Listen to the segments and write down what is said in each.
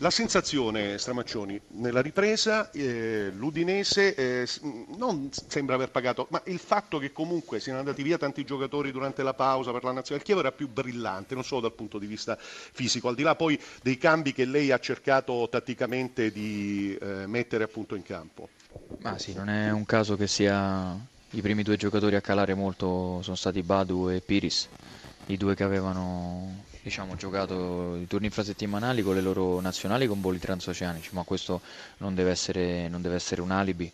La sensazione, Stramaccioni, nella ripresa eh, l'Udinese eh, non sembra aver pagato, ma il fatto che comunque siano andati via tanti giocatori durante la pausa per la nazionale Chievo era più brillante, non solo dal punto di vista fisico, al di là poi dei cambi che lei ha cercato tatticamente di eh, mettere appunto in campo. Ma sì, non è un caso che sia i primi due giocatori a calare molto sono stati Badu e Piris, i due che avevano diciamo, giocato i turni infrasettimanali con le loro nazionali con voli transoceanici, ma questo non deve essere, non deve essere un alibi.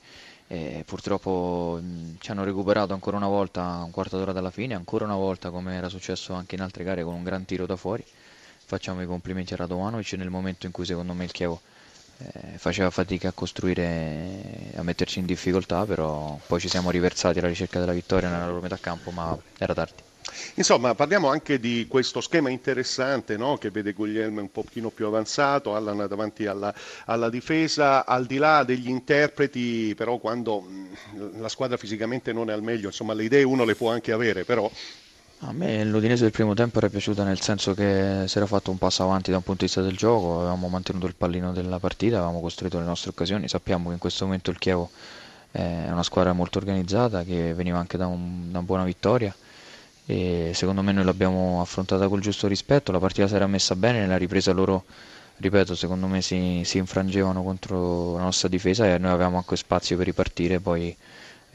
E purtroppo ci hanno recuperato ancora una volta un quarto d'ora dalla fine, ancora una volta come era successo anche in altre gare con un gran tiro da fuori. Facciamo i complimenti a Radovanovic nel momento in cui secondo me il Chievo eh, faceva fatica a costruire, a metterci in difficoltà, però poi ci siamo riversati alla ricerca della vittoria nella loro metà campo, ma era tardi. Insomma, parliamo anche di questo schema interessante no? che vede Guglielmo un pochino più avanzato, Allan davanti alla, alla, difesa, al di là degli interpreti, però quando mh, la squadra fisicamente non è al meglio, insomma le idee uno le può anche avere, però a me l'Udinese del primo tempo era piaciuta nel senso che si era fatto un passo avanti da un punto di vista del gioco, avevamo mantenuto il pallino della partita, avevamo costruito le nostre occasioni, sappiamo che in questo momento il Chievo è una squadra molto organizzata che veniva anche da, un, da una buona vittoria. E secondo me noi l'abbiamo affrontata col giusto rispetto, la partita si era messa bene, nella ripresa loro, ripeto, secondo me si, si infrangevano contro la nostra difesa e noi avevamo anche spazio per ripartire, poi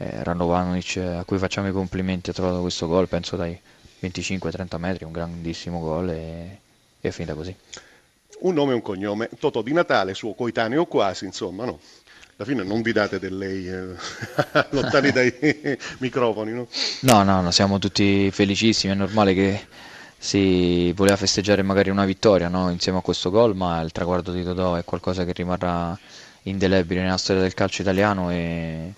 eh, Ranovanovic a cui facciamo i complimenti ha trovato questo gol, penso dai 25-30 metri, un grandissimo gol e, e è finita così. Un nome e un cognome, Totò di Natale, suo coetaneo quasi, insomma, no? Alla fine non vi date del lei eh, lontani dai microfoni, no? No, no, no, siamo tutti felicissimi, è normale che si voleva festeggiare magari una vittoria no? insieme a questo gol, ma il traguardo di Totò è qualcosa che rimarrà indelebile nella storia del calcio italiano e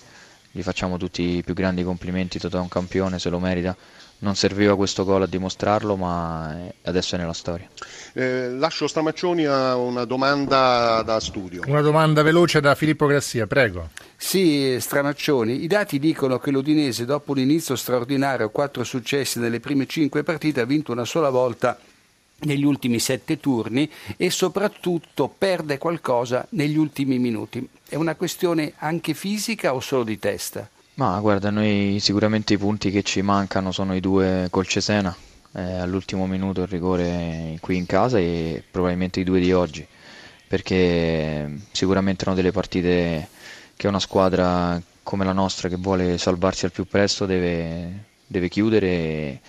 gli facciamo tutti i più grandi complimenti, Totò è un campione, se lo merita non serviva questo gol a dimostrarlo, ma adesso è nella storia. Eh, lascio Stramaccioni a una domanda da studio. Una domanda veloce da Filippo Grassia, prego. Sì, Stramaccioni, i dati dicono che l'Udinese dopo un inizio straordinario, quattro successi nelle prime cinque partite, ha vinto una sola volta negli ultimi sette turni e soprattutto perde qualcosa negli ultimi minuti. È una questione anche fisica o solo di testa? Ma guarda, noi sicuramente i punti che ci mancano sono i due col Cesena, eh, all'ultimo minuto il rigore qui in casa e probabilmente i due di oggi, perché sicuramente erano delle partite che una squadra come la nostra che vuole salvarsi al più presto deve, deve chiudere e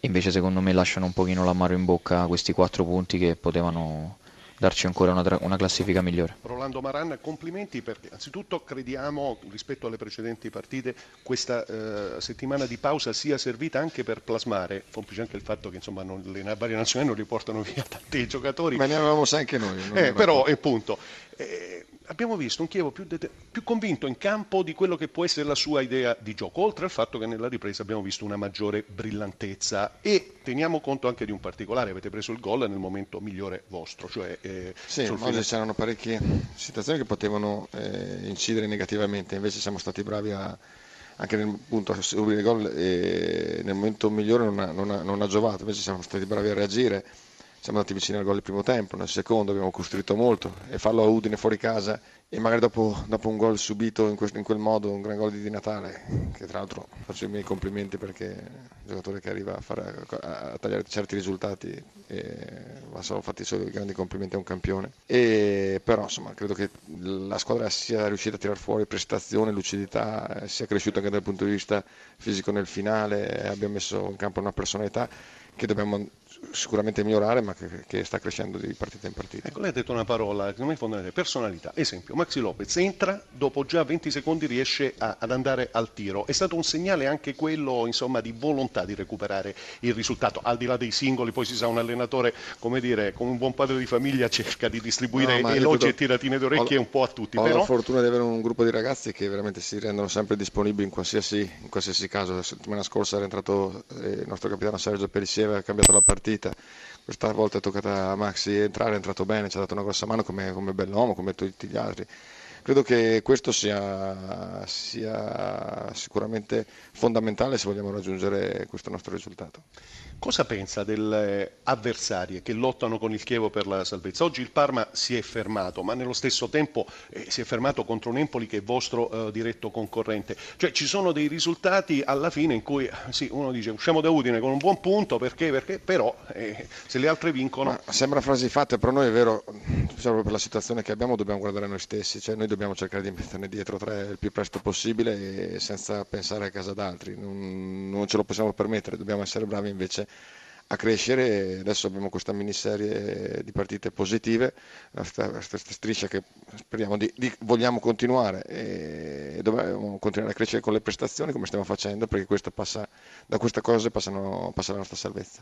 invece secondo me lasciano un pochino l'amaro in bocca questi quattro punti che potevano darci ancora una, una, classifica migliore. Rolando Maran, complimenti perché anzitutto crediamo rispetto alle precedenti partite questa eh, settimana di pausa sia servita anche per plasmare, complice anche il fatto che insomma, non, le varie nazionali non riportano via tanti giocatori. Ma ne avevamo anche noi. Eh, però, appunto, eh, abbiamo visto un Chievo più, de- più, convinto in campo di quello che può essere la sua idea di gioco, oltre al fatto che nella ripresa abbiamo visto una maggiore brillantezza. E teniamo conto anche di un particolare, avete preso il gol nel momento migliore vostro. Cioè, eh, sì, oggi c'erano parecchie situazioni che potevano eh, incidere negativamente, invece siamo stati bravi a, anche nel punto a subire il gol e nel momento migliore non ha, non, ha, non ha giovato, invece siamo stati bravi a reagire siamo andati vicini al gol del primo tempo, nel secondo abbiamo costruito molto e farlo a Udine fuori casa e magari dopo, dopo un gol subito in, questo, in, quel modo, un gran gol di Natale, che tra l'altro faccio i miei complimenti perché è un giocatore che arriva a, fare, a, tagliare certi risultati va solo fatti solo grandi complimenti a un campione. E, però insomma credo che la squadra sia riuscita a tirare fuori prestazione, lucidità, sia cresciuta anche dal punto di vista fisico nel finale, abbiamo messo in campo una personalità che dobbiamo sicuramente migliorare ma che, che, sta crescendo di partita in partita. Ecco, lei ha detto una parola che non è fondamentale, personalità. Esempio, Maxi Lopez entra, dopo già 20 secondi riesce a, ad andare al tiro. È stato un segnale anche quello insomma, di volontà di recuperare il risultato, al di là dei singoli, poi si sa un allenatore, come dire, come un buon padre di famiglia cerca di distribuire no, elogi e tiratine d'orecchie ho, un po' a tutti. Ho però... la fortuna di avere un gruppo di ragazzi che veramente si rendono sempre disponibili in qualsiasi, in qualsiasi caso. La settimana scorsa era entrato eh, il nostro capitano Sergio Perissieve, ha cambiato la partita questa volta è toccata a Maxi entrare, è entrato bene, ci ha dato una grossa mano come, come bell'uomo, come tutti gli altri. Credo che questo sia, sia sicuramente fondamentale se vogliamo raggiungere questo nostro risultato. Cosa pensa delle avversarie che lottano con il Chievo per la salvezza? Oggi il Parma si è fermato, ma nello stesso tempo eh, si è fermato contro un Empoli che è vostro eh, diretto concorrente. Cioè ci sono dei risultati alla fine in cui sì, uno dice usciamo da Udine con un buon punto perché, perché però eh, se le altre vincono... Ma sembra frasi fatte, però noi è vero, diciamo, per la situazione che abbiamo dobbiamo guardare noi stessi, cioè noi dobbiamo cercare di metterne dietro tre il più presto possibile e senza pensare a casa d'altri, non, non ce lo possiamo permettere, dobbiamo essere bravi invece a crescere. Adesso abbiamo questa miniserie di partite positive, questa striscia che speriamo di, di vogliamo continuare e dobbiamo continuare a crescere con le prestazioni come stiamo facendo perché passa, da queste cose passano, passa la nostra salvezza.